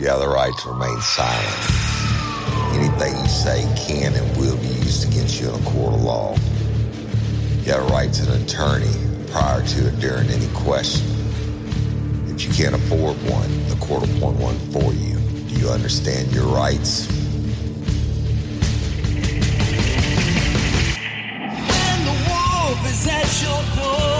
You have the right to remain silent. Anything you say can and will be used against you in a court of law. You have a right to an attorney prior to or during any question. If you can't afford one, the court will appoint one for you. Do you understand your rights? The wolf is at your door,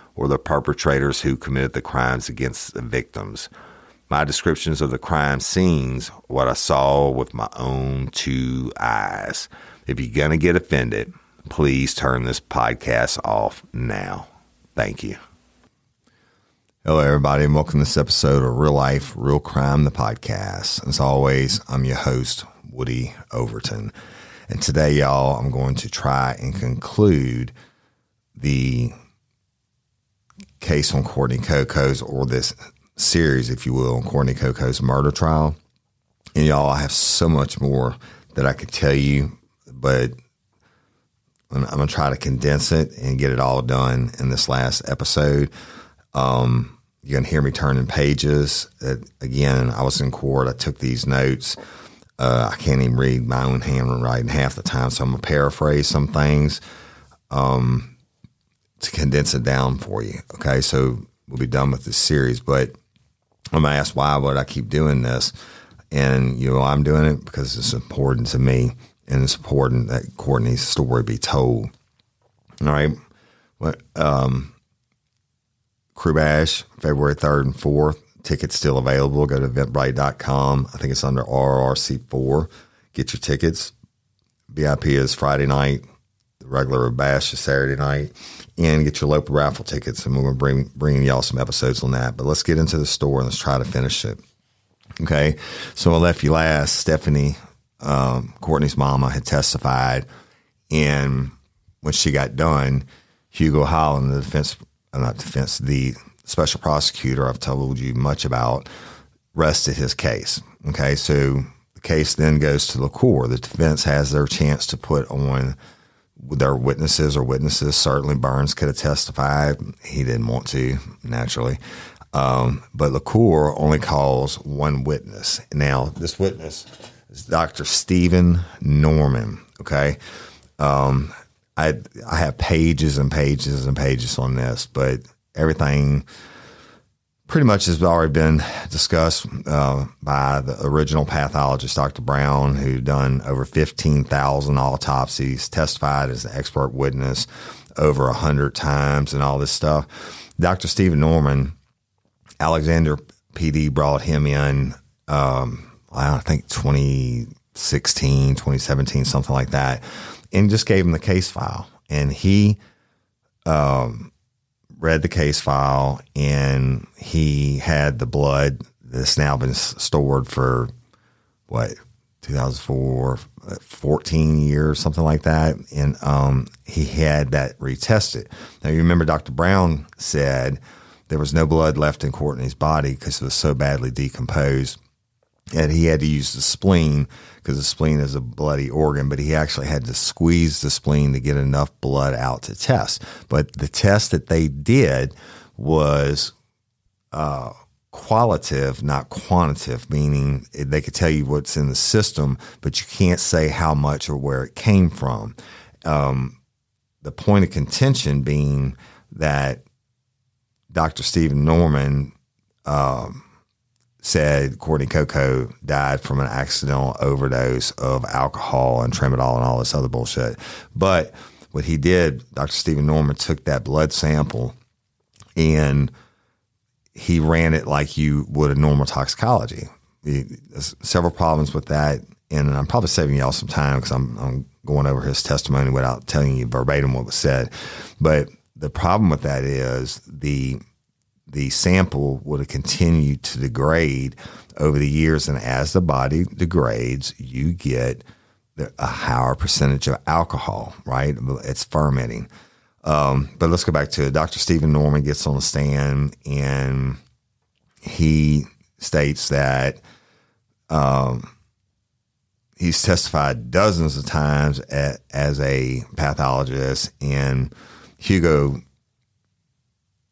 or the perpetrators who committed the crimes against the victims. My descriptions of the crime scenes, what I saw with my own two eyes. If you're going to get offended, please turn this podcast off now. Thank you. Hello, everybody, and welcome to this episode of Real Life, Real Crime, the podcast. As always, I'm your host, Woody Overton. And today, y'all, I'm going to try and conclude the case on Courtney Coco's, or this series, if you will, on Courtney Coco's murder trial. And y'all, I have so much more that I could tell you, but I'm, going to try to condense it and get it all done in this last episode. Um, you're going to hear me turning pages. Uh, again, I was in court. I took these notes. Uh, I can't even read my own handwriting half the time, so I'm going to paraphrase some things um, to condense it down for you. Okay, so we'll be done with this series, but I'm going to ask why would I keep doing this? And, you know, I'm doing it because it's important to me and it's important that Courtney's story be told. All right. What, um, Crew Bash, February 3rd and 4th, tickets still available. Go to eventbrite.com. I think it's under RRC4. Get your tickets. VIP is Friday night. The regular bash is Saturday night. And get your local raffle tickets. And we're bring, bring y'all some episodes on that. But let's get into the store and let's try to finish it. Okay. So I left you last. Stephanie, um, Courtney's mama, had testified. And when she got done, Hugo Holland, the defense, uh, not defense, the special prosecutor I've told you much about, rested his case. Okay. So the case then goes to the court. The defense has their chance to put on their witnesses or witnesses. Certainly Burns could have testified. He didn't want to, naturally. Um, but LaCour only calls one witness. Now, this witness is Dr. Stephen Norman. Okay. Um, I, I have pages and pages and pages on this, but everything pretty much has already been discussed uh, by the original pathologist, Dr. Brown, who done over 15,000 autopsies, testified as an expert witness over 100 times and all this stuff. Dr. Stephen Norman, Alexandria PD brought him in, um, I think 2016, 2017, something like that, and just gave him the case file. And he um, read the case file and he had the blood that's now been stored for what 2004 14 years something like that and um, he had that retested. Now you remember dr brown said there was no blood left in courtney's body because it was so badly decomposed and he had to use the spleen because the spleen is a bloody organ, but he actually had to squeeze the spleen to get enough blood out to test. But the test that they did was uh, qualitative, not quantitative, meaning they could tell you what's in the system, but you can't say how much or where it came from. Um, the point of contention being that Dr. Stephen Norman. Um, said Courtney Coco died from an accidental overdose of alcohol and tramadol and all this other bullshit. But what he did, Dr. Stephen Norman took that blood sample and he ran it like you would a normal toxicology. He, several problems with that, and I'm probably saving y'all some time because I'm, I'm going over his testimony without telling you verbatim what was said. But the problem with that is the the sample would have continued to degrade over the years. And as the body degrades, you get a higher percentage of alcohol, right? It's fermenting. Um, but let's go back to Dr. Stephen Norman gets on the stand and he states that um, he's testified dozens of times at, as a pathologist, and Hugo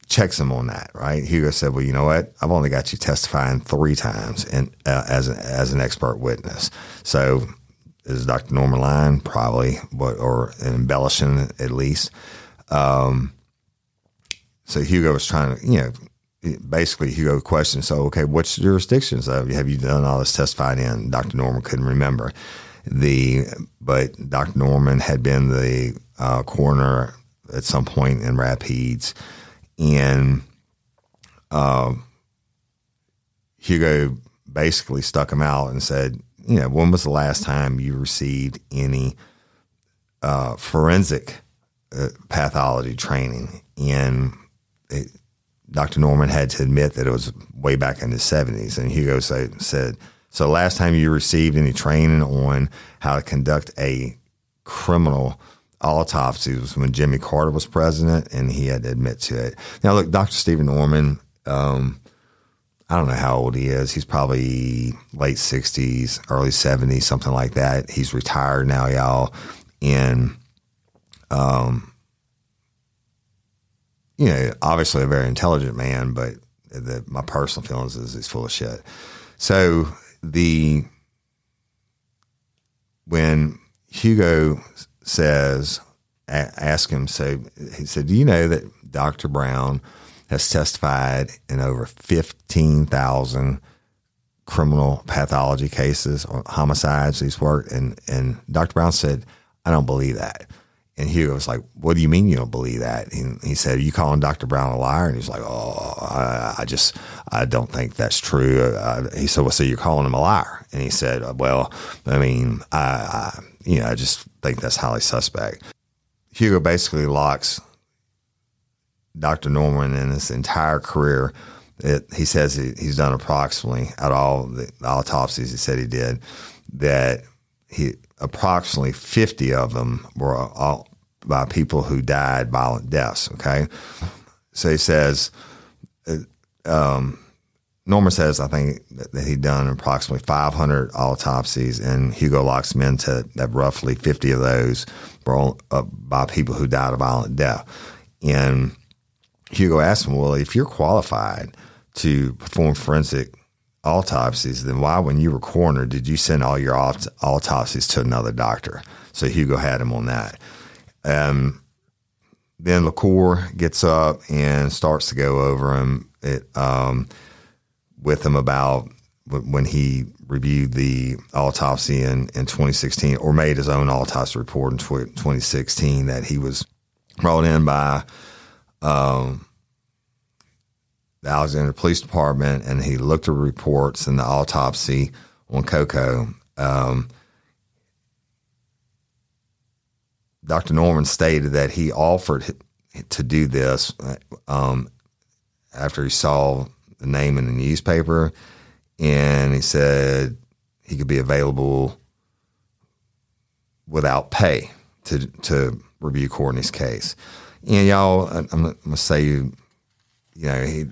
checks him on that, right? Hugo said, "Well, you know what? I've only got you testifying three times and uh, as a, as an expert witness. So is Dr. Norman lying? Probably, but or embellishing at least." Um, so Hugo was trying to, you know, basically Hugo questioned, "So okay, which jurisdictions have you done all this testifying in?" Dr. Norman couldn't remember the, but Dr. Norman had been the uh, coroner at some point in Rapides and uh, Hugo basically stuck him out and said, you know, when was the last time you received any uh, forensic uh, pathology training? And Dr. Norman had to admit that it was way back in the 70s. And Hugo say, said, So, last time you received any training on how to conduct a criminal autopsy was when Jimmy Carter was president, and he had to admit to it. Now, look, Dr. Stephen Norman, um, I don't know how old he is. He's probably late 60s, early 70s, something like that. He's retired now, y'all. And, um, you know, obviously a very intelligent man, but the, my personal feelings is he's full of shit. So the when Hugo says, ask him, so he said, Do you know that Dr. Brown has testified in over 15,000 criminal pathology cases or homicides he's worked? And, and Dr. Brown said, I don't believe that. and Hugo was like, "What do you mean you don't believe that?" And he said, "Are you calling Dr. Brown a liar?" And he's like, "Oh, I, I just I don't think that's true." Uh, he said, "Well, so you're calling him a liar?" And he said, "Well, I mean, I, I you know, I just think that's highly suspect." Hugo basically locks Dr. Norman in his entire career. It, he says he, he's done approximately of all the autopsies he said he did that he approximately 50 of them were all by people who died violent deaths. Okay. So he says, uh, um, Norman says, I think that he'd done approximately 500 autopsies, and Hugo locks men to that roughly 50 of those were uh, by people who died a violent death. And Hugo asked him, Well, if you're qualified to perform forensic autopsies, then why, when you were coroner, did you send all your aut- autopsies to another doctor? So Hugo had him on that. Um, then LaCour gets up and starts to go over him it, um, with him about when he reviewed the autopsy in, in 2016 or made his own autopsy report in 2016 that he was brought in by um, the Alexandria Police Department and he looked at reports and the autopsy on Coco. Um, Dr. Norman stated that he offered to do this um, after he saw the name in the newspaper, and he said he could be available without pay to to review Courtney's case. And y'all, I'm gonna say you, you know, he,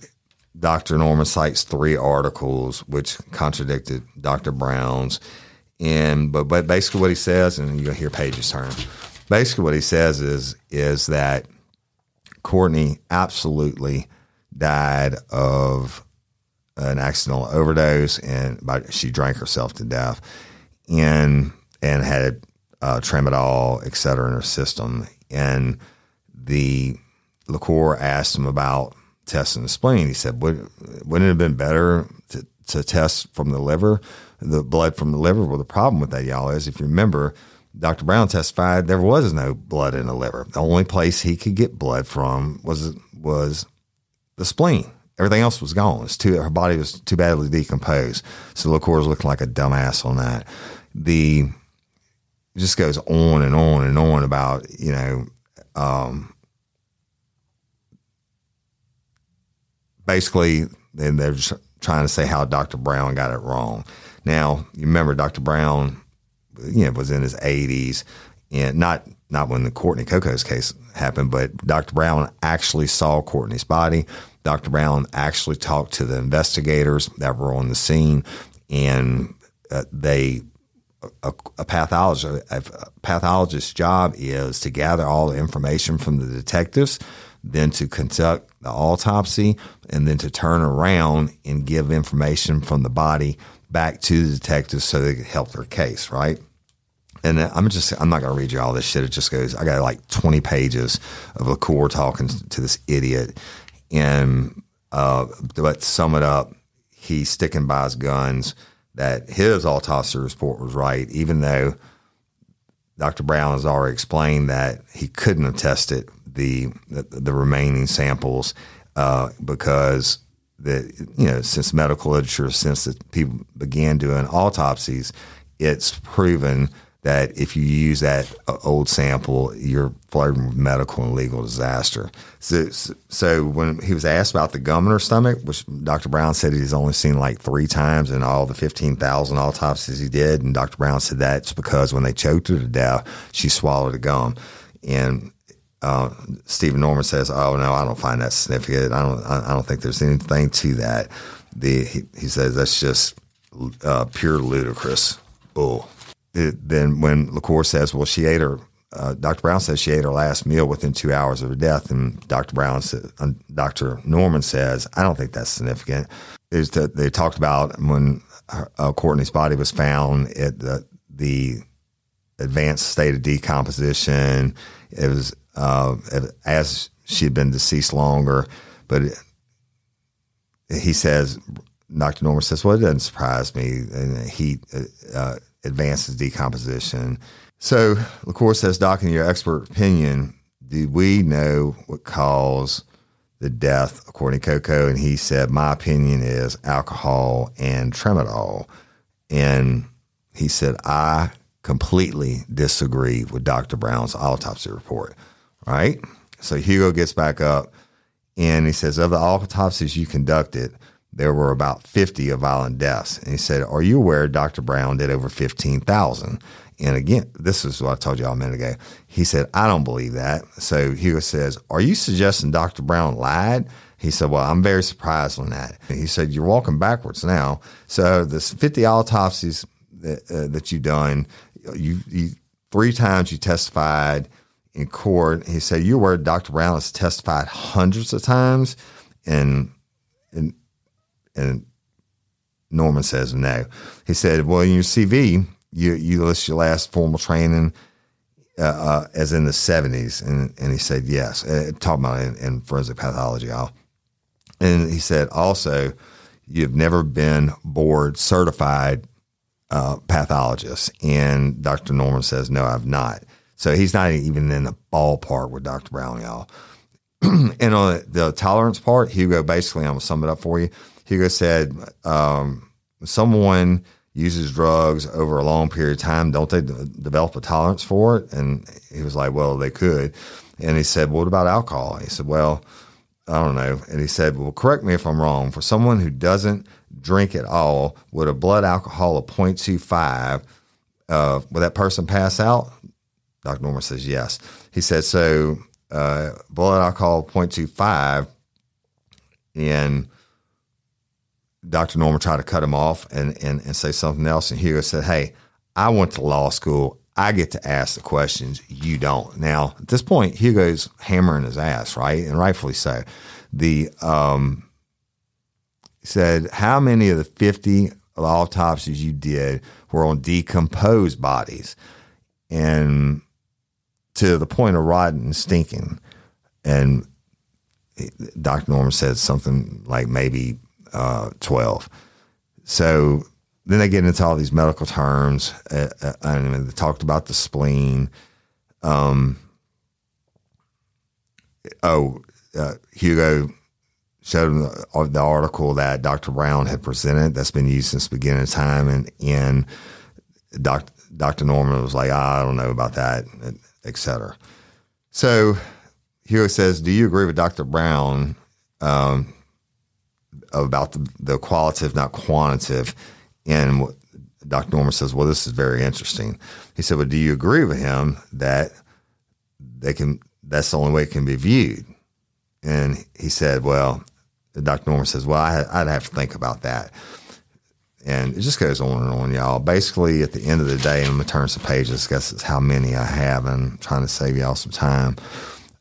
Dr. Norman cites three articles which contradicted Dr. Brown's, and but but basically what he says, and you'll hear pages turn basically what he says is is that Courtney absolutely died of an accidental overdose and she drank herself to death and and had uh, tramadol, et cetera, in her system. And the LaCour asked him about testing the spleen. He said, Would, wouldn't it have been better to, to test from the liver, the blood from the liver? Well, the problem with that, y'all, is if you remember – Dr. Brown testified there was no blood in the liver. The only place he could get blood from was was the spleen. Everything else was gone. It's too her body was too badly decomposed. So LaCour was looking like a dumbass on that. The just goes on and on and on about you know um, basically and they're just trying to say how Dr. Brown got it wrong. Now you remember Dr. Brown you know, was in his 80s, and not not when the Courtney Coco's case happened, but Dr. Brown actually saw Courtney's body. Dr. Brown actually talked to the investigators that were on the scene, and uh, they a, a pathologist a pathologist's job is to gather all the information from the detectives, then to conduct the autopsy, and then to turn around and give information from the body back to the detectives so they could help their case, right? And I'm just I'm not going to read you all this shit. It just goes. I got like 20 pages of LaCour talking to this idiot, and uh, but sum it up, he's sticking by his guns that his autopsy report was right, even though Dr. Brown has already explained that he couldn't have tested the the, the remaining samples uh, because the you know since medical literature since people began doing autopsies, it's proven that if you use that uh, old sample, you're flirting with medical and legal disaster. So, so when he was asked about the gum in her stomach, which Dr. Brown said he's only seen like three times in all the 15,000 autopsies he did, and Dr. Brown said that's because when they choked her to death, she swallowed a gum. And uh, Stephen Norman says, "Oh no, I don't find that significant. I don't. I don't think there's anything to that." The he, he says that's just uh, pure ludicrous bull it, then when LaCour says, well, she ate her, uh, Dr. Brown says she ate her last meal within two hours of her death, and Dr. Brown, uh, Dr. Norman says, I don't think that's significant. Is that they talked about when uh, Courtney's body was found at the, the advanced state of decomposition. It was uh, as she had been deceased longer, but it, he says, Dr. Norman says, well, it doesn't surprise me. And he, uh, advances decomposition. So LaCour says, Doc, in your expert opinion, do we know what caused the death according to Coco? And he said, my opinion is alcohol and tramadol. And he said, I completely disagree with Dr. Brown's autopsy report. Right? So Hugo gets back up and he says, of the autopsies you conducted, there were about 50 of violent deaths. And he said, Are you aware Dr. Brown did over 15,000? And again, this is what I told you all a minute ago. He said, I don't believe that. So Hugo says, Are you suggesting Dr. Brown lied? He said, Well, I'm very surprised on that. And he said, You're walking backwards now. So this 50 autopsies that, uh, that you've done, you, you three times you testified in court. He said, You were Dr. Brown has testified hundreds of times. And, and, and Norman says no. He said, Well, in your CV, you, you list your last formal training uh, uh, as in the 70s. And, and he said, Yes. Uh, talking about in, in forensic pathology, all. And he said, Also, you've never been board certified uh, pathologist. And Dr. Norman says, No, I've not. So he's not even in the ballpark with Dr. Brown, y'all. and on the tolerance part, Hugo basically, I'm going to sum it up for you. Hugo said, um, someone uses drugs over a long period of time, don't they d- develop a tolerance for it? And he was like, well, they could. And he said, what about alcohol? He said, well, I don't know. And he said, well, correct me if I'm wrong. For someone who doesn't drink at all, would a blood alcohol of 0.25, uh, would that person pass out? Dr. Norman says yes. He said, so uh, blood alcohol 0.25, and Dr. Norman tried to cut him off and, and, and say something else. And Hugo said, hey, I went to law school. I get to ask the questions. You don't. Now, at this point, Hugo's hammering his ass, right? And rightfully so. The, um, said, how many of the 50 autopsies you did were on decomposed bodies? And to the point of rotting and stinking. And Dr. Norman said something like maybe uh, 12. So then they get into all these medical terms. Uh, uh, and they talked about the spleen. Um, oh, uh, Hugo showed him the, the, article that Dr. Brown had presented that's been used since the beginning of time. And, and Dr. Dr. Norman was like, I don't know about that etc. So Hugo says, "Do you agree with Dr. Brown um, about the, the qualitative, not quantitative?" And Dr. Norman says, "Well, this is very interesting." He said, "Well, do you agree with him that they can? That's the only way it can be viewed?" And he said, "Well." Dr. Norman says, "Well, I, I'd have to think about that." And it just goes on and on, y'all. Basically, at the end of the day, I'm going to turn some pages. Guess it's how many I have, and I'm trying to save y'all some time.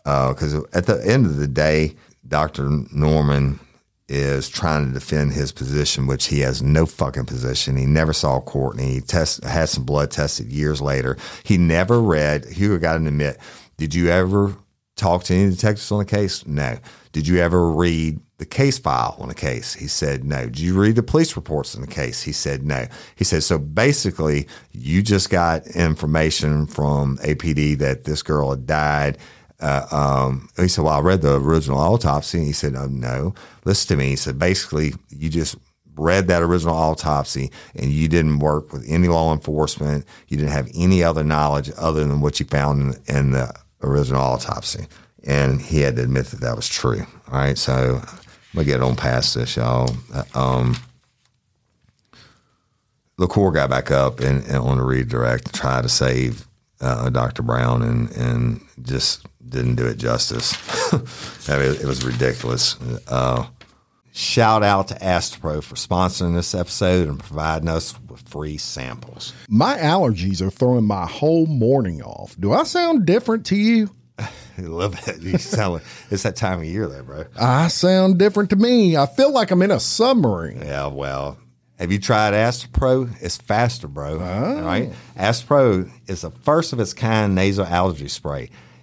Because uh, at the end of the day, Dr. Norman is trying to defend his position, which he has no fucking position. He never saw Courtney. He test, had some blood tested years later. He never read, Hugo got to admit, did you ever talk to any detectives on the case? No. Did you ever read the case file on the case? He said, no. Did you read the police reports on the case? He said, no. He said, so basically, you just got information from APD that this girl had died. Uh, um, he said, well, I read the original autopsy. And he said, oh, no, listen to me. He said, basically, you just read that original autopsy and you didn't work with any law enforcement. You didn't have any other knowledge other than what you found in, in the original autopsy. And he had to admit that that was true. All right. So we get on past this, y'all. Um, LaCour got back up and, and on the redirect try to save uh, Dr. Brown and, and just didn't do it justice. I mean, it, was ridiculous. Uh, shout out to Astepro for sponsoring this episode and providing us with free samples. My allergies are throwing my whole morning off. Do I sound different to you? I love it. You sound like it's that time of year there, bro. I sound different to me. I feel like I'm in a submarine. Yeah, well, have you tried Astepro? It's faster, bro. Oh. Right? Astepro is the first of its kind nasal allergy spray.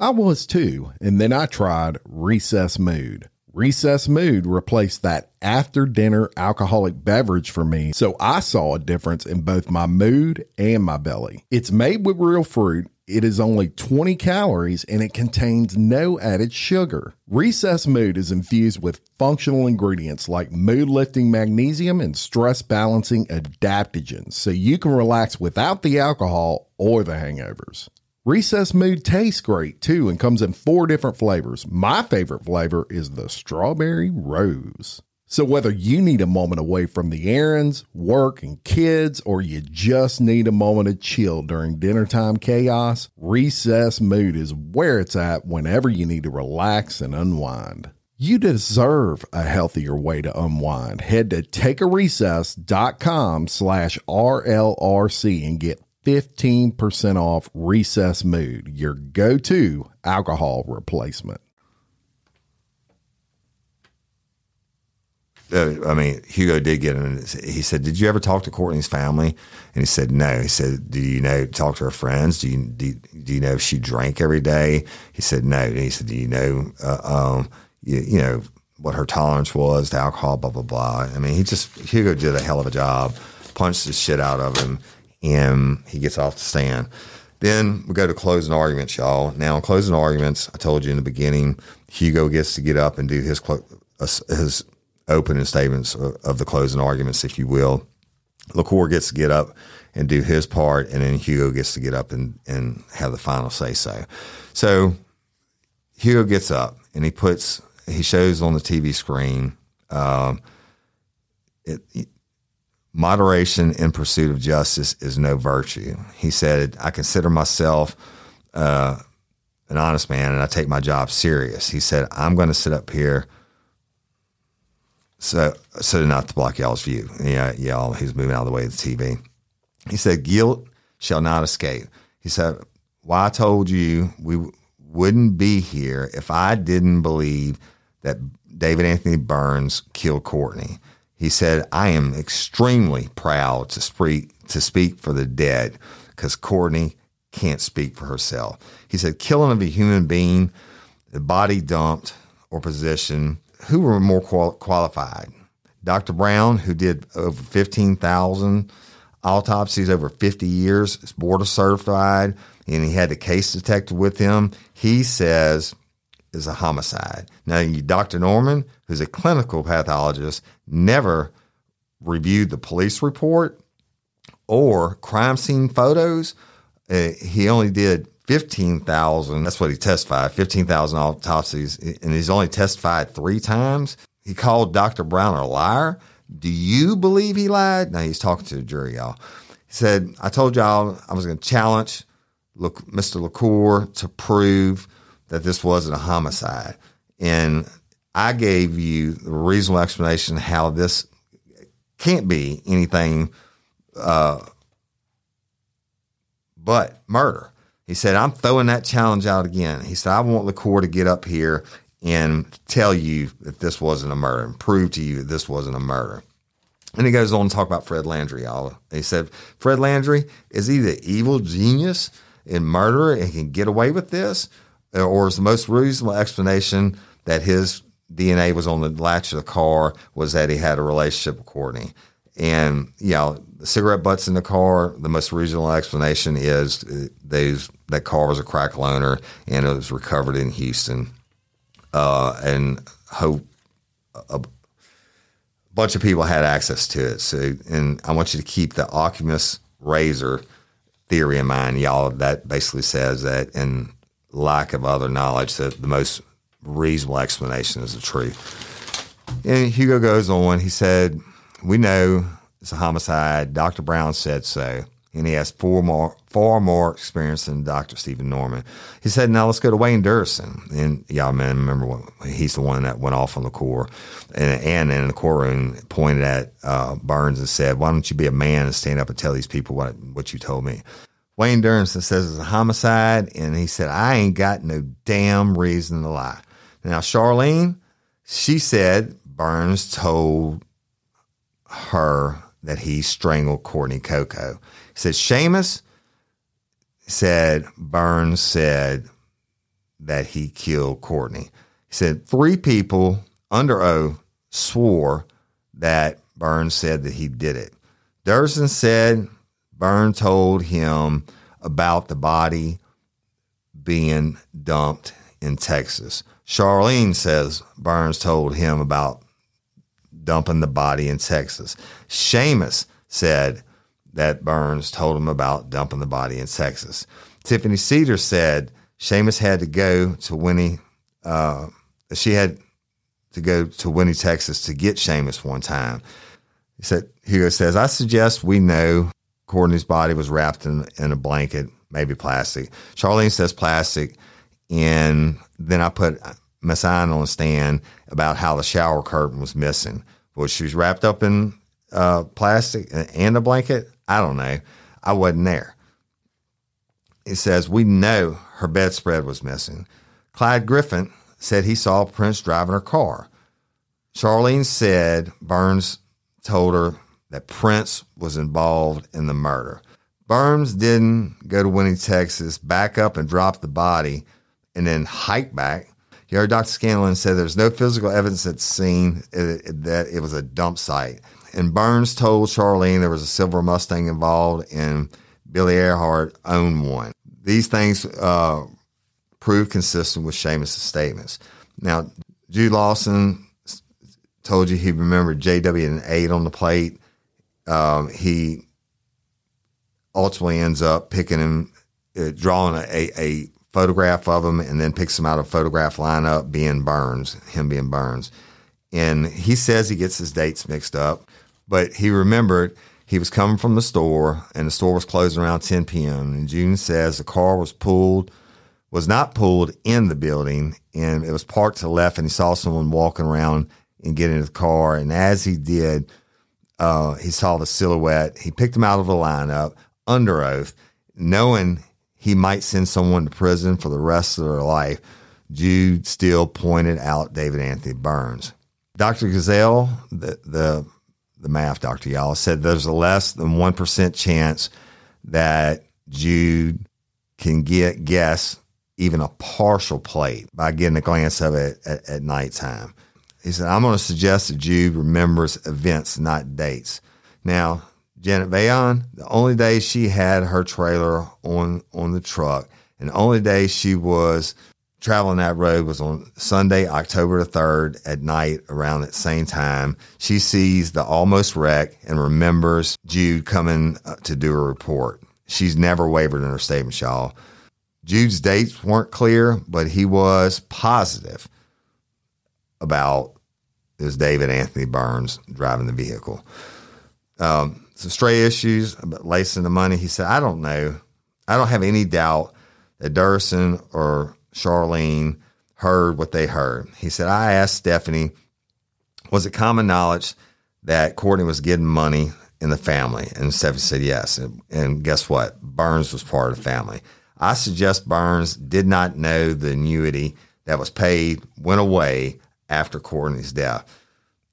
I was too, and then I tried Recess Mood. Recess Mood replaced that after dinner alcoholic beverage for me, so I saw a difference in both my mood and my belly. It's made with real fruit. It is only 20 calories and it contains no added sugar. Recess Mood is infused with functional ingredients like mood lifting magnesium and stress balancing adaptogens so you can relax without the alcohol or the hangovers. Recess Mood tastes great too and comes in four different flavors. My favorite flavor is the strawberry rose. So, whether you need a moment away from the errands, work, and kids, or you just need a moment of chill during dinner time chaos, Recess Mood is where it's at whenever you need to relax and unwind. You deserve a healthier way to unwind. Head to takearecess.com slash RLRC and get 15% off Recess Mood, your go to alcohol replacement. Uh, I mean, Hugo did get him. He said, "Did you ever talk to Courtney's family?" And he said, "No." He said, "Do you know talk to her friends? Do you do, do you know if she drank every day?" He said, "No." And he said, "Do you know, uh, um, you, you know what her tolerance was to alcohol?" Blah blah blah. I mean, he just Hugo did a hell of a job, punched the shit out of him, and he gets off the stand. Then we go to closing arguments, y'all. Now, in closing arguments, I told you in the beginning, Hugo gets to get up and do his clo- his opening statements of the closing arguments, if you will. LaCour gets to get up and do his part, and then Hugo gets to get up and, and have the final say so. So Hugo gets up and he puts, he shows on the TV screen, um, it, moderation in pursuit of justice is no virtue. He said, I consider myself uh, an honest man and I take my job serious. He said, I'm going to sit up here so so not to block y'all's view. Yeah, y'all, he's moving out of the way of the TV. He said, Guilt shall not escape. He said, Why I told you we wouldn't be here if I didn't believe that David Anthony Burns killed Courtney. He said, I am extremely proud to speak to speak for the dead because Courtney can't speak for herself. He said, killing of a human being, the body dumped or positioned who were more qual- qualified? Dr. Brown, who did over 15,000 autopsies over 50 years, is board certified, and he had the case detective with him. He says is a homicide. Now, you Dr. Norman, who's a clinical pathologist, never reviewed the police report or crime scene photos. Uh, he only did 15,000, that's what he testified, 15,000 autopsies, and he's only testified three times. He called Dr. Brown a liar. Do you believe he lied? Now he's talking to the jury, y'all. He said, I told y'all I was going to challenge Mr. LaCour to prove that this wasn't a homicide. And I gave you the reasonable explanation how this can't be anything uh, but murder. He said, I'm throwing that challenge out again. He said, I want LaCour to get up here and tell you that this wasn't a murder and prove to you that this wasn't a murder. And he goes on to talk about Fred Landry. He said, Fred Landry, is he the evil genius in murder and can get away with this? Or is the most reasonable explanation that his DNA was on the latch of the car was that he had a relationship with Courtney? And, you know, the cigarette butts in the car, the most reasonable explanation is uh, those that car was a crack loaner and it was recovered in Houston. Uh, and hope a bunch of people had access to it. So, and I want you to keep the Occam's razor theory in mind, y'all. That basically says that in lack of other knowledge, that the most reasonable explanation is the truth. And Hugo goes on. He said, "We know it's a homicide. Dr. Brown said so." and he has four more, far more experience than Dr. Stephen Norman. He said, "Now let's go to Wayne Durson." And y'all man, remember what, he's the one that went off on the core, and, and in the courtroom pointed at uh, Burns and said, "Why don't you be a man and stand up and tell these people what what you told me?" Wayne Durson says it's a homicide, and he said, "I ain't got no damn reason to lie." Now Charlene, she said Burns told her that he strangled Courtney Coco He said Seamus said Burns said that he killed Courtney. He said three people under oath swore that Burns said that he did it. Durson said Burns told him about the body being dumped in Texas. Charlene says Burns told him about dumping the body in Texas. Seamus said that Burns told him about dumping the body in Texas. Tiffany Cedar said Seamus had to go to Winnie. Uh, she had to go to Winnie, Texas to get Seamus one time. He said, Hugo says, I suggest we know Courtney's body was wrapped in, in a blanket, maybe plastic. Charlene says plastic. And then I put Miss Ann on stand about how the shower curtain was missing. Was she was wrapped up in uh, plastic and a blanket. I don't know. I wasn't there. It says, We know her bedspread was missing. Clyde Griffin said he saw Prince driving her car. Charlene said Burns told her that Prince was involved in the murder. Burns didn't go to Winnie, Texas, back up and drop the body, and then hike back. You heard Dr. Scanlon said there's no physical evidence at the scene that it was a dump site. And Burns told Charlene there was a silver Mustang involved, and Billy Earhart owned one. These things uh, proved consistent with Seamus' statements. Now, Jude Lawson told you he remembered JW and eight on the plate. Um, he ultimately ends up picking him, uh, drawing a, a, photograph of him, and then picks him out of photograph lineup, being Burns, him being Burns. And he says he gets his dates mixed up but he remembered he was coming from the store and the store was closing around 10 p.m. And June says the car was pulled, was not pulled in the building and it was parked to the left and he saw someone walking around and get into the car. And as he did, uh, he saw the silhouette. He picked him out of the lineup under oath, knowing he might send someone to prison for the rest of their life. Jude still pointed out David Anthony Burns. Dr. Gazelle, the, the the math, Dr. Yala said there's a less than 1% chance that Jude can get guess even a partial plate by getting a glance of it at, at nighttime. He said, I'm going to suggest that Jude remembers events, not dates. Now, Janet Vayon, the only day she had her trailer on, on the truck and the only day she was traveling that road was on Sunday, October the 3rd at night around that same time. She sees the almost wreck and remembers Jude coming uh, to do a report. She's never wavered in her statement, y'all. Jude's dates weren't clear, but he was positive about this David Anthony Burns driving the vehicle. Um, some stray issues about lacing the money. He said, I don't know. I don't have any doubt that Durson or Charlene heard what they heard. He said, I asked Stephanie, was it common knowledge that Courtney was getting money in the family? And Stephanie said, yes. And, and guess what? Burns was part of the family. I suggest Burns did not know the annuity that was paid went away after Courtney's death.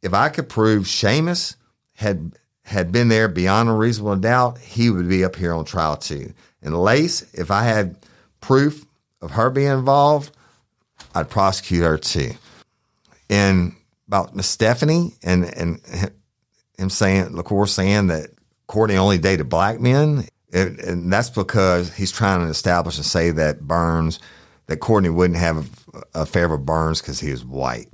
If I could prove Seamus had had been there beyond a reasonable doubt, he would be up here on trial too. And Lace, if I had proof of her being involved, I'd prosecute her too. And about Miss Stephanie and and him saying, LaCour saying that Courtney only dated black men. And, and that's because he's trying to establish and say that Burns, that Courtney wouldn't have an affair with Burns because he was white.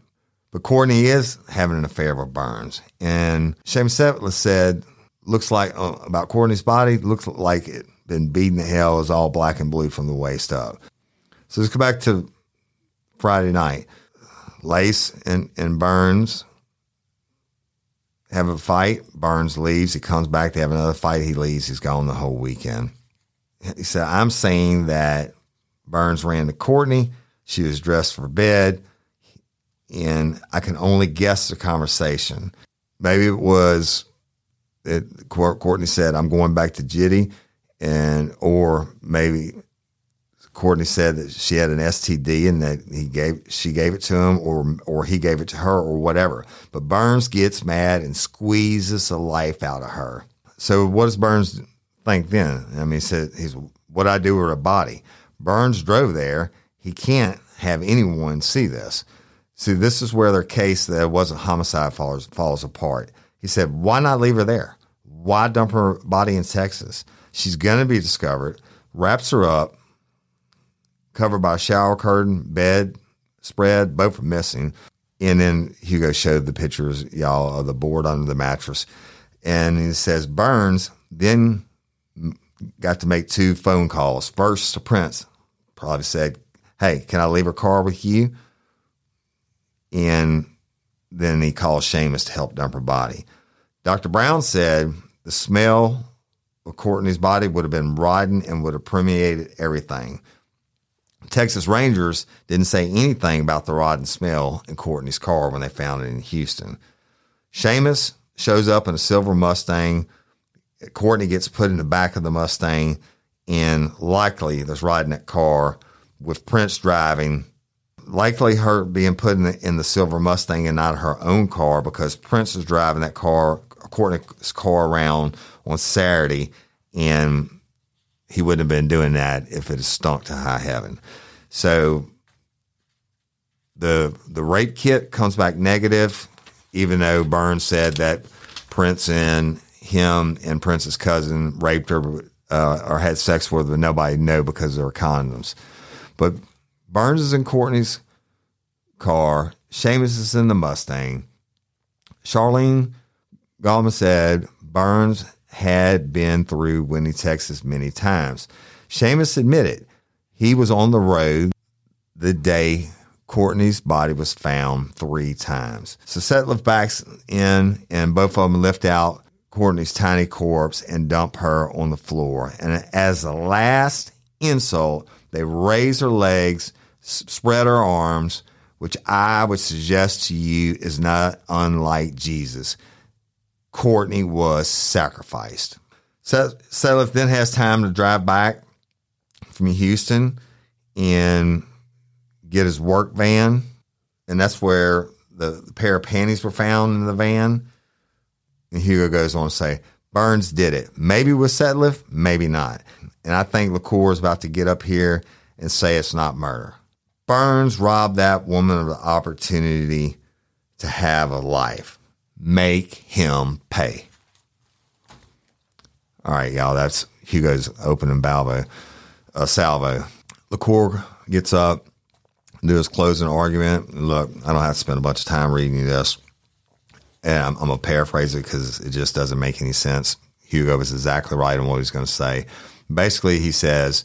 But Courtney is having an affair with Burns. And Seamus Setless said, looks like uh, about Courtney's body, looks like it been beaten to hell, is all black and blue from the waist up. So let's go back to Friday night. Lace and, and Burns have a fight. Burns leaves. He comes back. They have another fight. He leaves. He's gone the whole weekend. He said, I'm saying that Burns ran to Courtney. She was dressed for bed. And I can only guess the conversation. Maybe it was that Courtney said, I'm going back to Jitty. And, or maybe Courtney said that she had an STD and that he gave she gave it to him or or he gave it to her or whatever. But Burns gets mad and squeezes the life out of her. So what does Burns think then? I mean, he said he's what I do with a body. Burns drove there. He can't have anyone see this. See, this is where their case that wasn't homicide falls falls apart. He said, "Why not leave her there? Why dump her body in Texas? She's going to be discovered." Wraps her up covered by a shower curtain, bed, spread, both are missing. And then Hugo showed the pictures, y'all, of the board under the mattress. And he says Burns then got to make two phone calls. First to Prince, probably said, Hey, can I leave her car with you? And then he called Seamus to help dump her body. Dr. Brown said the smell of Courtney's body would have been rotten and would have permeated everything. Texas Rangers didn't say anything about the rotten smell in Courtney's car when they found it in Houston. Seamus shows up in a silver Mustang. Courtney gets put in the back of the Mustang, and likely there's riding that car with Prince driving. Likely her being put in the, in the silver Mustang and not her own car because Prince was driving that car, Courtney's car around on Saturday, and he wouldn't have been doing that if it had stunk to high heaven. So the the rape kit comes back negative, even though Burns said that Prince and him and Prince's cousin raped her uh, or had sex with her, but nobody know because there were condoms. But Burns is in Courtney's car. Seamus is in the Mustang. Charlene Gallman said Burns had been through Winnie, Texas many times. Seamus admitted he was on the road the day Courtney's body was found three times. So Setliffe backs in, and both of them lift out Courtney's tiny corpse and dump her on the floor. And as a last insult, they raise her legs, spread her arms, which I would suggest to you is not unlike Jesus. Courtney was sacrificed. Setliffe then has time to drive back from Houston and get his work van. And that's where the, the pair of panties were found in the van. And Hugo goes on to say, Burns did it. Maybe with Setliffe, maybe not. And I think LaCour is about to get up here and say it's not murder. Burns robbed that woman of the opportunity to have a life. Make him pay. All right, y'all. That's Hugo's opening balvo, uh, salvo. LaCour gets up, do his closing argument. Look, I don't have to spend a bunch of time reading this. And I'm, I'm going to paraphrase it because it just doesn't make any sense. Hugo was exactly right on what he's going to say. Basically, he says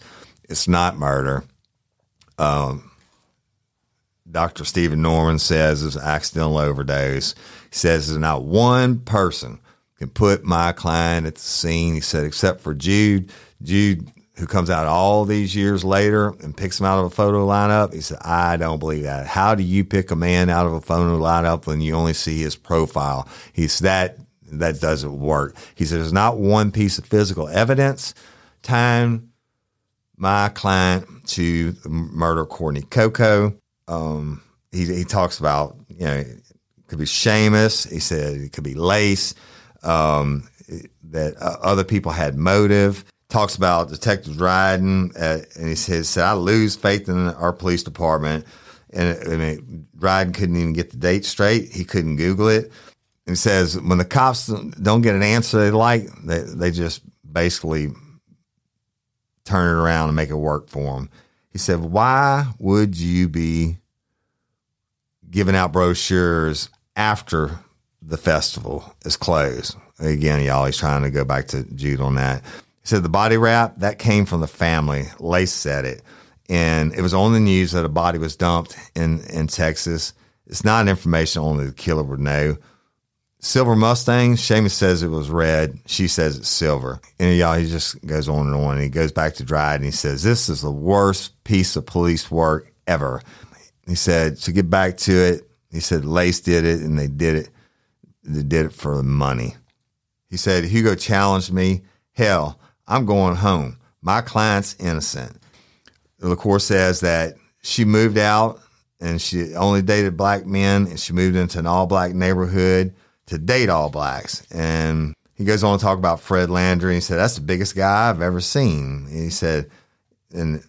it's not murder. Um, Dr. Stephen Norman says it's accidental overdose. He says there's not one person can put my client at the scene. He said, except for Jude. Jude who comes out all these years later and picks him out of a photo lineup. He said, I don't believe that. How do you pick a man out of a photo lineup when you only see his profile? He said, that, that doesn't work. He said, there's not one piece of physical evidence tying my client to murder Courtney Coco. Um, he, he talks about, you know, could be Seamus. He said it could be Lace. Um, that uh, other people had motive talks about Detective Dryden, uh, and he says, "I lose faith in our police department." And I mean, Dryden couldn't even get the date straight. He couldn't Google it. And he says when the cops don't get an answer they like, they, they just basically turn it around and make it work for them. He said, Why would you be giving out brochures after the festival is closed? Again, y'all, he's trying to go back to Jude on that. He said, The body wrap, that came from the family. Lace said it. And it was on the news that a body was dumped in, in Texas. It's not information only the killer would know. Silver Mustang, Seamus says it was red. She says it's silver. And y'all, he just goes on and on. And he goes back to Dryden and he says, This is the worst piece of police work ever. He said, To get back to it, he said, Lace did it and they did it. They did it for the money. He said, Hugo challenged me. Hell, I'm going home. My client's innocent. LaCour says that she moved out and she only dated black men and she moved into an all black neighborhood to date all blacks. And he goes on to talk about Fred Landry. He said, That's the biggest guy I've ever seen. He said, and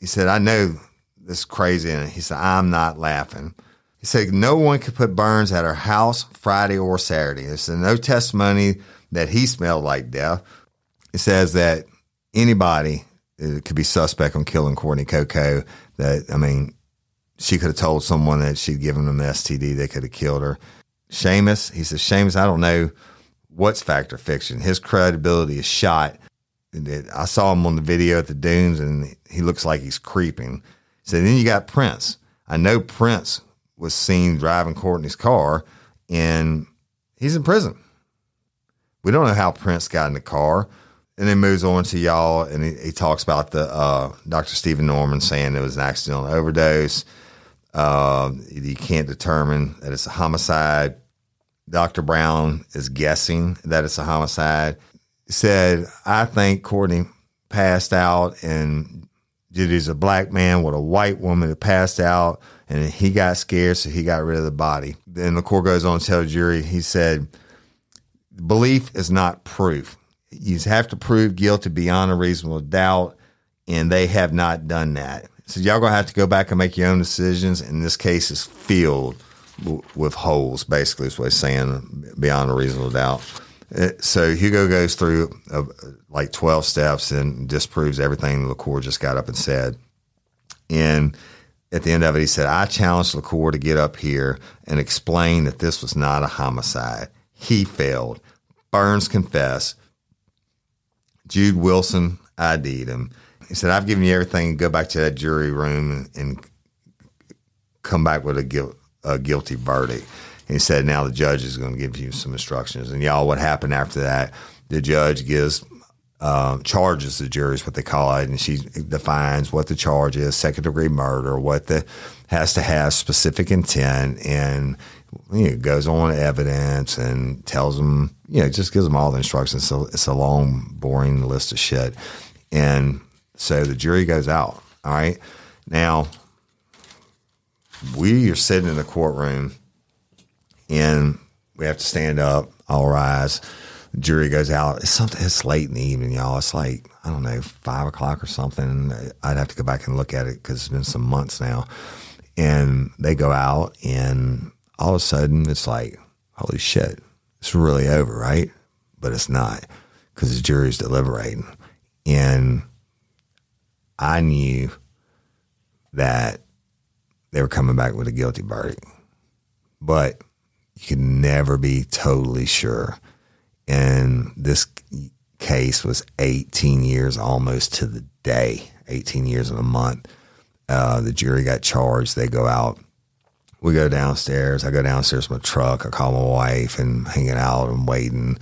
he said, I know this is crazy. And he said, I'm not laughing. He said, No one could put Burns at her house Friday or Saturday. He said, No testimony that he smelled like death. He says that anybody could be suspect on killing Courtney Coco. That, I mean, she could have told someone that she'd given them an STD, they could have killed her. Seamus, he says, Seamus, I don't know what's fact or fiction. His credibility is shot. I saw him on the video at the dunes and he looks like he's creeping. So then you got Prince. I know Prince was seen driving Courtney's car and he's in prison. We don't know how Prince got in the car. And then moves on to y'all and he, he talks about the uh, Dr. Stephen Norman saying it was an accidental overdose. Uh, you can't determine that it's a homicide. Dr. Brown is guessing that it's a homicide. He said, I think Courtney passed out and Judy's a black man with a white woman that passed out and he got scared, so he got rid of the body. Then LaCour goes on to tell the jury, he said, belief is not proof. You have to prove guilty beyond a reasonable doubt, and they have not done that. So y'all gonna have to go back and make your own decisions. And this case is filled w- with holes. Basically, is what he's saying beyond a reasonable doubt. Uh, So Hugo goes through uh, like twelve steps and disproves everything LaCour just got up and said. And at the end of it, he said, "I challenged LaCour to get up here and explain that this was not a homicide. He failed. Burns confessed. Jude Wilson ID'd him. He said, I've given you everything. Go back to that jury room and, come back with a, a guilty verdict. And he said, now the judge is going to give you some instructions. And y'all, what happened after that? The judge gives uh, charges the jury is what they call it, and she defines what the charge is: second degree murder, what the has to have specific intent, and you know, goes on evidence and tells them, you know, just gives them all the instructions. So it's a long, boring list of shit, and so the jury goes out. All right, now we are sitting in the courtroom, and we have to stand up, all rise jury goes out. It's something. It's late in the evening, y'all. It's like I don't know, five o'clock or something. I'd have to go back and look at it because it's been some months now. And they go out, and all of a sudden, it's like, holy shit, it's really over, right? But it's not because the jury's deliberating, and I knew that they were coming back with a guilty verdict, but you can never be totally sure. And this case was 18 years almost to the day 18 years in a month. Uh, the jury got charged. They go out. We go downstairs. I go downstairs my truck. I call my wife and hanging out and waiting.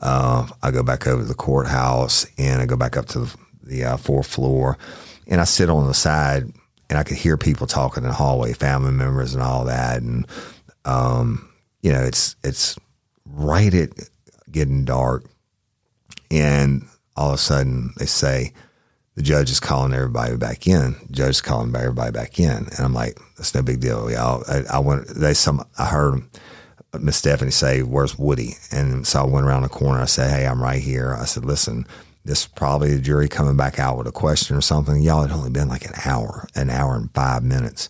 Uh, i go back over to the courthouse and i go back up to the, the uh, fourth floor and i sit on the side and i could hear people talking in the hallway family members and all that and um, you know it's it's right at getting dark, and all of a sudden they say the judge is calling everybody back in. The judge is calling everybody back in, and I'm like, that's no big deal, y'all. I, I went. They some. I heard Miss Stephanie say, "Where's Woody?" And so I went around the corner. I said, "Hey, I'm right here." I said, "Listen." This is probably the jury coming back out with a question or something. Y'all had only been like an hour, an hour and five minutes.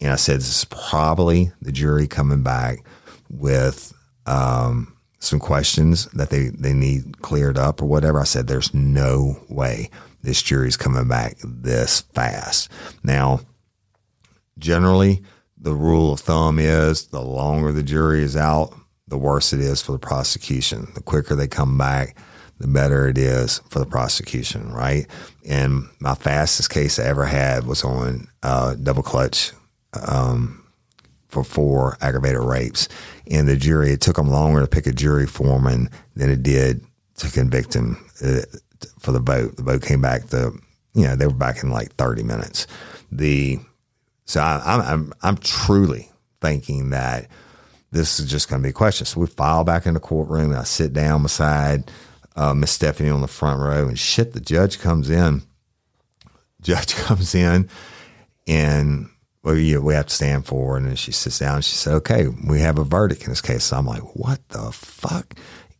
And I said, This is probably the jury coming back with um, some questions that they, they need cleared up or whatever. I said, there's no way this jury's coming back this fast. Now, generally, the rule of thumb is the longer the jury is out, the worse it is for the prosecution. The quicker they come back, the better it is for the prosecution, right? And my fastest case I ever had was on uh, double clutch um, for four aggravated rapes. And the jury, it took them longer to pick a jury foreman than it did to convict him uh, for the vote. The vote came back the, you know, they were back in like 30 minutes. The, so I, I'm, I'm, I'm truly thinking that this is just going to be a question. So we file back in the courtroom and I sit down beside uh, Miss Stephanie on the front row and shit, the judge comes in. Judge comes in and well, we have to stand for. And then she sits down and she said, okay, we have a verdict in this case. So I'm like, what the fuck?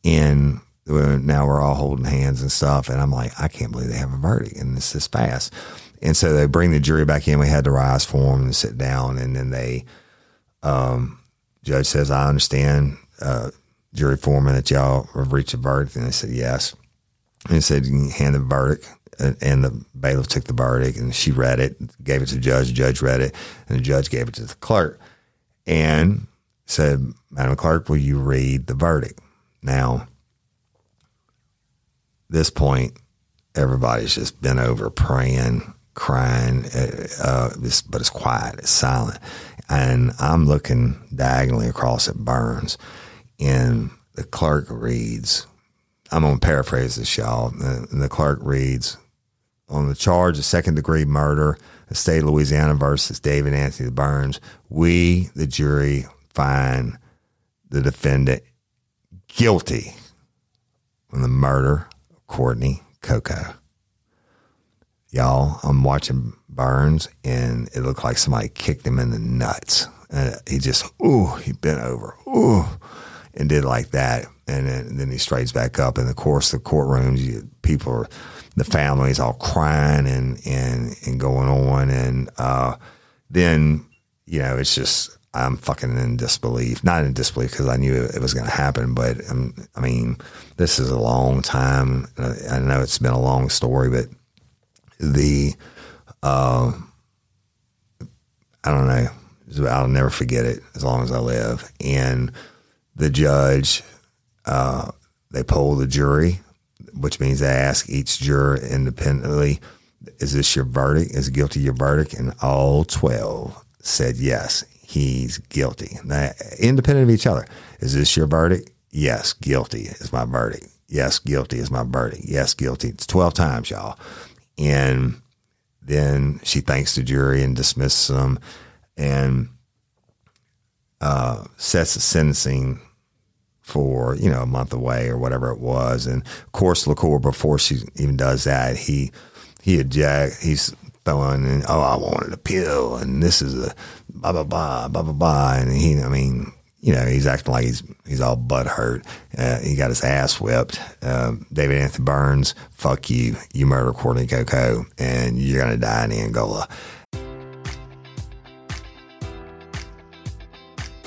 And now we're all holding hands and stuff. And I'm like, I can't believe they have a verdict and this is fast. And so they bring the jury back in. We had to rise for them and sit down. And then they, um, judge says, I understand, uh, jury foreman that y'all have reached a verdict. And they said, yes. And he said, you hand the verdict and the bailiff took the verdict and she read it, gave it to the judge. The judge read it, and the judge gave it to the clerk and said, Madam Clerk, will you read the verdict? Now, this point, everybody's just been over praying, crying, uh, uh but it's quiet, it's silent. And I'm looking diagonally across at Burns, and the clerk reads, I'm going to paraphrase this, y'all. And the clerk reads, on the charge of second degree murder, the state of Louisiana versus David Anthony Burns, we, the jury, find the defendant guilty on the murder of Courtney Coco. Y'all, I'm watching Burns and it looked like somebody kicked him in the nuts. And he just, ooh, he bent over, ooh, and did like that. And then, and then he straightens back up. And of course, the courtrooms, you, people are the family's all crying and and and going on, and uh, then you know it's just I'm fucking in disbelief. Not in disbelief because I knew it was going to happen, but um, I mean, this is a long time. I know it's been a long story, but the uh, I don't know. I'll never forget it as long as I live. And the judge, uh, they poll the jury which means they ask each juror independently, is this your verdict? Is guilty your verdict? And all 12 said yes, he's guilty. Now, independent of each other. Is this your verdict? Yes, guilty is my verdict. Yes, guilty is my verdict. Yes, guilty. It's 12 times, y'all. And then she thanks the jury and dismisses them and uh, sets the sentencing for you know a month away or whatever it was. And of course, LaCour before she even does that, he he eject he's throwing and oh I wanted a pill and this is a blah blah blah blah blah blah and he I mean you know he's acting like he's he's all butt hurt. Uh, he got his ass whipped. Uh, David Anthony Burns, fuck you, you murder Courtney Coco, and you're gonna die in Angola.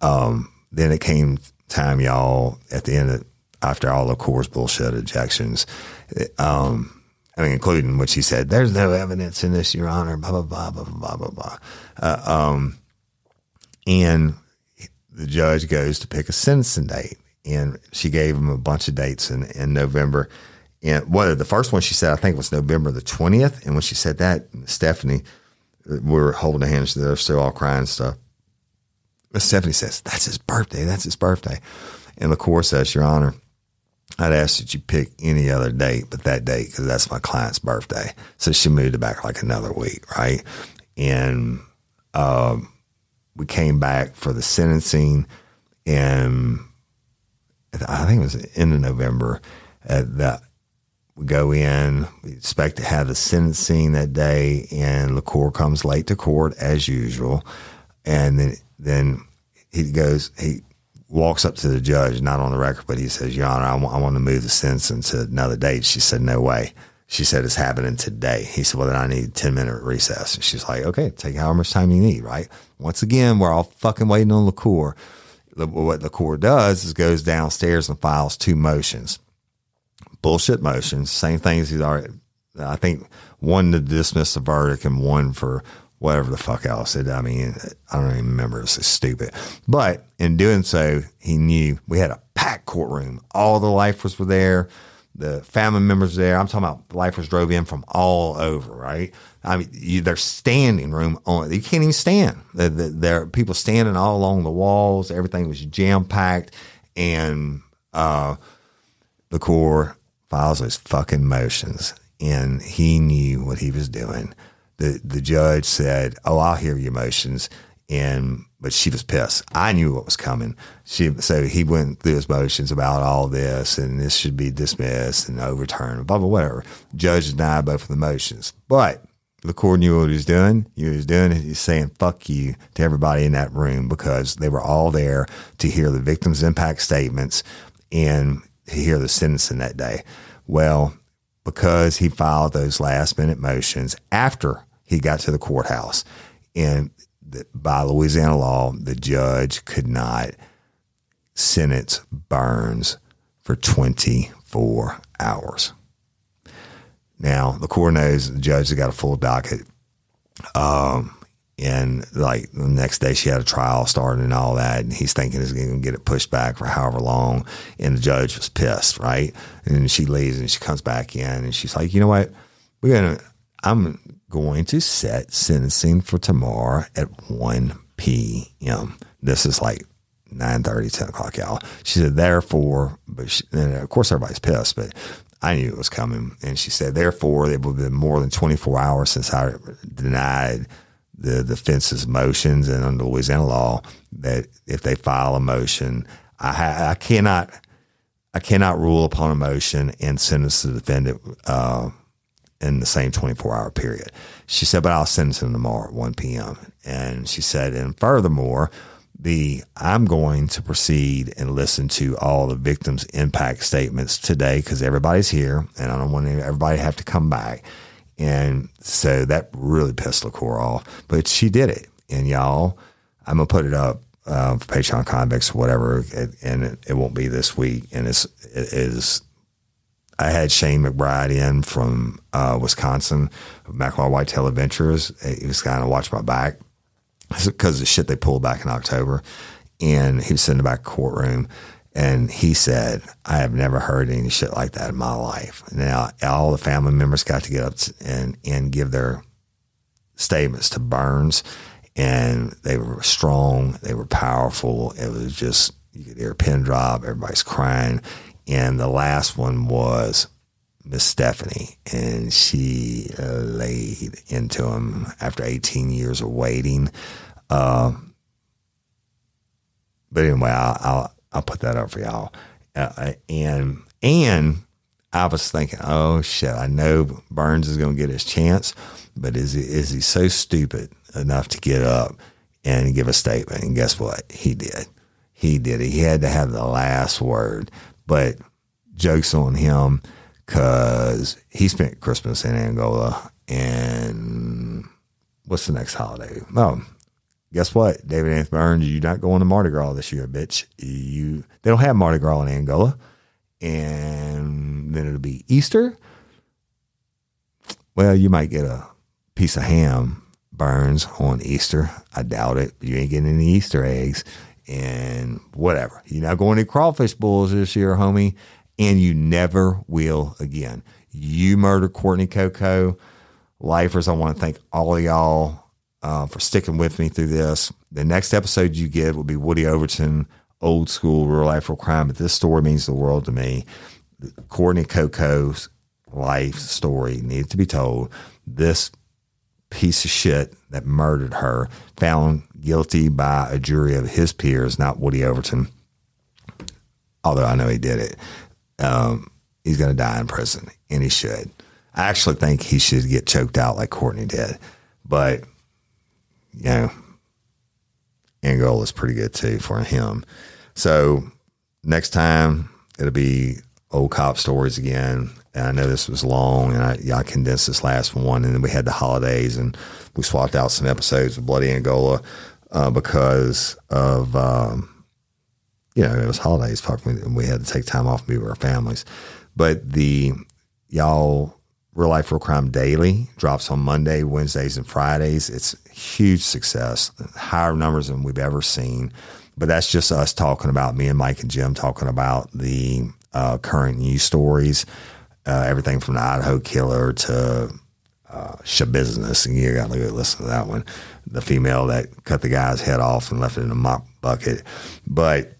Um, then it came time, y'all, at the end of, after all of course bullshit objections, um, I mean, including what she said, there's no evidence in this, Your Honor, blah, blah, blah, blah, blah, blah, blah. Uh, um, and the judge goes to pick a sentencing date. And she gave him a bunch of dates in, in November. And one of the first one she said, I think was November the 20th. And when she said that, Stephanie, we were holding hands, they're still all crying and stuff. Stephanie says, That's his birthday. That's his birthday. And LaCour says, Your Honor, I'd ask that you pick any other date but that date because that's my client's birthday. So she moved it back like another week, right? And um, we came back for the sentencing, and I think it was end of November. Uh, that we go in, we expect to have the sentencing that day, and LaCour comes late to court as usual, and then then he goes he walks up to the judge, not on the record, but he says, Your Honor, I want, I want to move the sentencing to another date. She said, No way. She said, It's happening today. He said, Well, then I need a 10 minute recess. And she's like, Okay, take however much time you need, right? Once again, we're all fucking waiting on LaCour. What LaCour does is goes downstairs and files two motions. Bullshit motions, same things he's already, I think one to dismiss the verdict and one for whatever the fuck else. It, I mean, I don't even remember. It's stupid. But in doing so, he knew we had a packed courtroom. All the lifers were there. The family members were there. I'm talking about lifers drove in from all over, right? I mean, you, they're standing room on. You can't even stand. There, there are people standing all along the walls. Everything was jam packed, and uh, LaCour files those fucking motions, and he knew what he was doing the the judge said, "Oh, I'll hear your motions," and but she was pissed. I knew what was coming. She so he went through his motions about all this, and this should be dismissed and overturned, blah blah whatever. Judge denied both of the motions, but LaCour knew what he was doing. He was doing it. He's saying "fuck you" to everybody in that room because they were all there to hear the victim's impact statements and to hear the sentencing that day. Well, because he filed those last minute motions after he got to the courthouse. And the, by Louisiana law, the judge could not sentence Burns for 24 hours. Now, LaCour knows the judge has got a full docket. Um, and like the next day, she had a trial starting and all that. And he's thinking he's going to get it pushed back for however long. And the judge was pissed, right? And she leaves and she comes back in and she's like, you know what? We're going to, I'm going to set sentencing for tomorrow at 1 p.m. This is like 9 30, 10 o'clock, y'all. She said, therefore, but she, and of course everybody's pissed, but I knew it was coming. And she said, therefore, it would have been more than 24 hours since I denied the defense's motions and under Louisiana law that if they file a motion, I, ha- I cannot, I cannot rule upon a motion and sentence the defendant, uh, in the same 24 hour period. She said, but I'll sentence him tomorrow at 1 p.m. And she said, and furthermore, the I'm going to proceed and listen to all the victims' impact statements today because everybody's here and I don't want everybody to have to come back. And so that really pissed LaCour off. But she did it. And y'all, I'm going to put it up uh, for Patreon convicts whatever, and it, it, won't be this week. And it's, it is I had Shane McBride in from uh, Wisconsin, McLaw Whitetail Adventures. He was kind of watch my back because of the shit they pulled back in October. And he was sitting in the back courtroom and he said, I have never heard any shit like that in my life. Now, all the family members got to get up and, and give their statements to Burns. And they were strong, they were powerful. It was just, you could hear a pin drop, everybody's crying. And the last one was Miss Stephanie, and she laid into him after 18 years of waiting. Uh, but anyway, I'll, I'll, I'll put that up for y'all. Uh, and and I was thinking, oh shit, I know Burns is going to get his chance, but is he is he so stupid enough to get up and give a statement? And guess what? He did he did. He had to have the last word. But jokes on him because he spent Christmas in Angola. And what's the next holiday? Oh, guess what? David Anthony Burns, you're not going to Mardi Gras this year, bitch. You they don't have Mardi Gras in Angola. And then it'll be Easter. Well, you might get a piece of ham Burns on Easter. I doubt it. You ain't getting any Easter eggs and whatever. You're not going to crawfish bowls this year, homie, and you never will again. You murdered Courtney Coco. Lifers, I want to thank all of y'all uh, for sticking with me through this. The next episode you get will be Woody Overton, old school real life real crime. But this story means the world to me. Courtney Coco's life story needed to be told. This piece of shit that murdered her, found guilty by a jury of his peers, not Woody Overton, although I know he did it. Um, he's going to die in prison, and he should. I actually think he should get choked out like Courtney did. But, you know, Angola is pretty good too for him. So next time it'll be old cop stories again. And I know this was long, and I, yeah, I condensed this last one, and then we had the holidays, and we swapped out some episodes of Bloody Angola uh, because of um, you know it was holidays. Fuck and we had to take time off and be with our families. But the y'all Real Life Real Crime Daily drops on Monday, Wednesdays, and Fridays. It's huge success, higher numbers than we've ever seen. But that's just us talking about me and Mike and Jim talking about the uh, current news stories, uh, everything from the Idaho killer to uh, business. And you got to listen to that one. The female that cut the guy's head off and left it in a mop bucket. But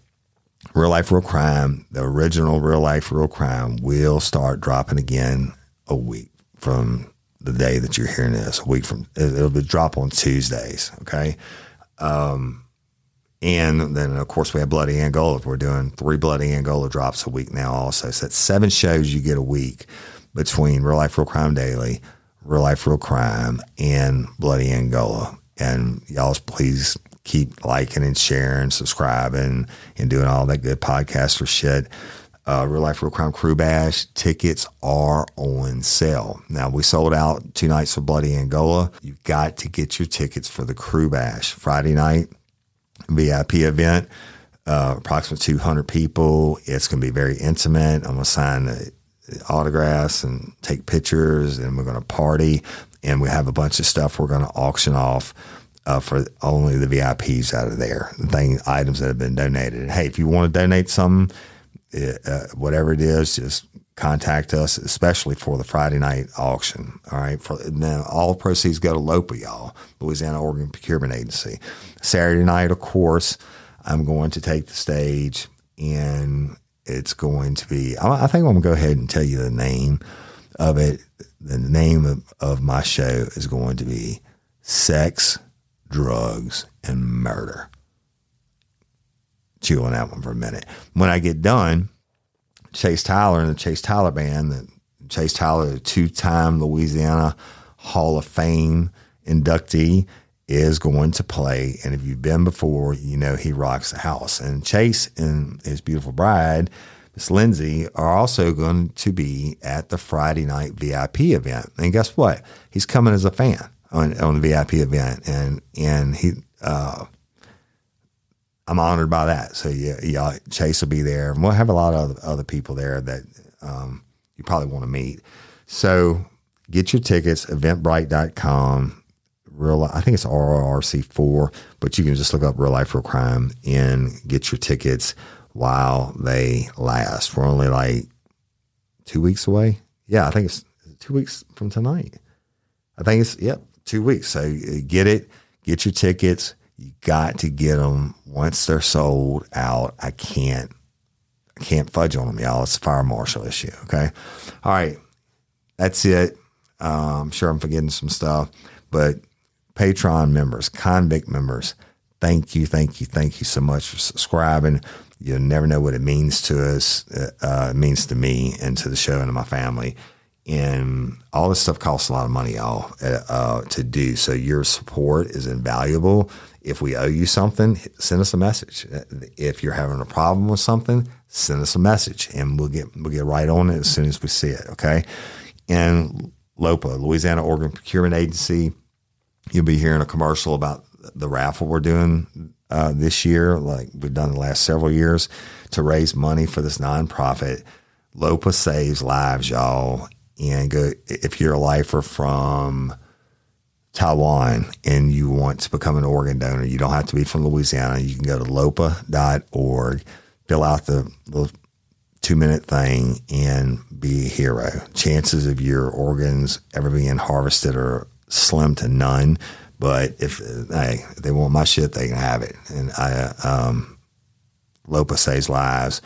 Real Life Real Crime, the original Real Life Real Crime, will start dropping again a week from the day that you're hearing this. A week from it'll be drop on Tuesdays. Okay. Um, and then of course we have Bloody Angola. We're doing three Bloody Angola drops a week now. Also, so that's seven shows you get a week between Real Life Real Crime Daily, Real Life Real Crime, and Bloody Angola. And y'all please keep liking and sharing, subscribing, and doing all that good podcaster shit uh, Real Life Real Crime Crew Bash tickets are on sale. Now, we sold out two nights for Bloody Angola. You've got to get your tickets for the Crew Bash Friday night VIP event. Uh, approximately 200 people. It's going to be very intimate. I'm going to sign autographs and take pictures, and we're going to party. And we have a bunch of stuff we're going to auction off uh, for only the VIPs out of there. The things, items that have been donated. And hey, if you want to donate something, uh, whatever it is, just contact us, especially for the Friday night auction. All right. For, then all proceeds go to LOPA, y'all, Louisiana Organ Procurement Agency. Saturday night, of course, I'm going to take the stage and it's going to be, I, think I'm going to go ahead and tell you the name of it. The name of, of my show is going to be Sex, Drugs, and Murder chew on that one for a minute. When I get done, Chase Tyler and the Chase Tyler band, the Chase Tyler, two time Louisiana Hall of Fame inductee, is going to play. And if you've been before, you know he rocks the house. And Chase and his beautiful bride, Miss Lindsay, are also going to be at the Friday night VIP event. And guess what? He's coming as a fan on, on the VIP event. And, and he, uh, I'm honored by that. So yeah, yeah, Chase will be there, and we'll have a lot of other, people there that um, you probably want to meet. So get your tickets, eventbrite.com. Real, life. I think it's RRC4, but you can just look up Real Life Real Crime and get your tickets while they last. We're only like two weeks away. Yeah, I think it's two weeks from tonight. I think it's, yep, two weeks. So get it, get your tickets you got to get them once they're sold out. I can't, I can't fudge on them, y'all. It's a fire marshal issue. Okay. All right. That's it. Uh, I'm sure I'm forgetting some stuff, but Patreon members, convict members, thank you, thank you, thank you so much for subscribing. You'll never know what it means to us. Uh, it means to me and to the show and to my family. and all this stuff costs a lot of money, y'all, uh, uh, to do. So your support is invaluable. If we owe you something, send us a message. If you're having a problem with something, send us a message, and we'll get we'll get right on it as soon as we see it. Okay, and LOPA, Louisiana Organ Procurement Agency, you'll be hearing a commercial about the raffle we're doing uh, this year, like we've done the last several years, to raise money for this nonprofit. LOPA saves lives, y'all. And go if you're a lifer from Taiwan and you want to become an organ donor, you don't have to be from Louisiana. You can go to lopa.org, fill out the little two minute thing, and be a hero. Chances of your organs ever being harvested are slim to none. But if hey, they want my shit, they can have it. And I, um, Lopa saves lives.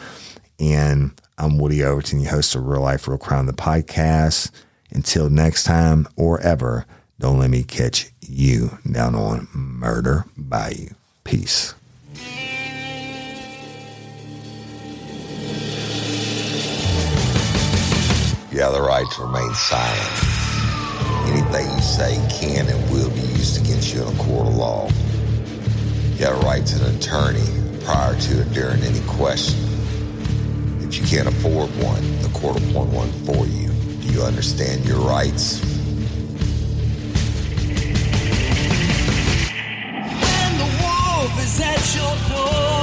And I'm Woody Overton, your host of Real Life, Real Crime, the podcast. Until next time or ever, don't let me catch you down on Murder. Peace. You have the right to remain silent. You say can and will be used against you in a court of law. You have a right to an attorney prior to and during any question. If you can't afford one, the court will appoint one for you. Do you understand your rights? The wolf is at your door,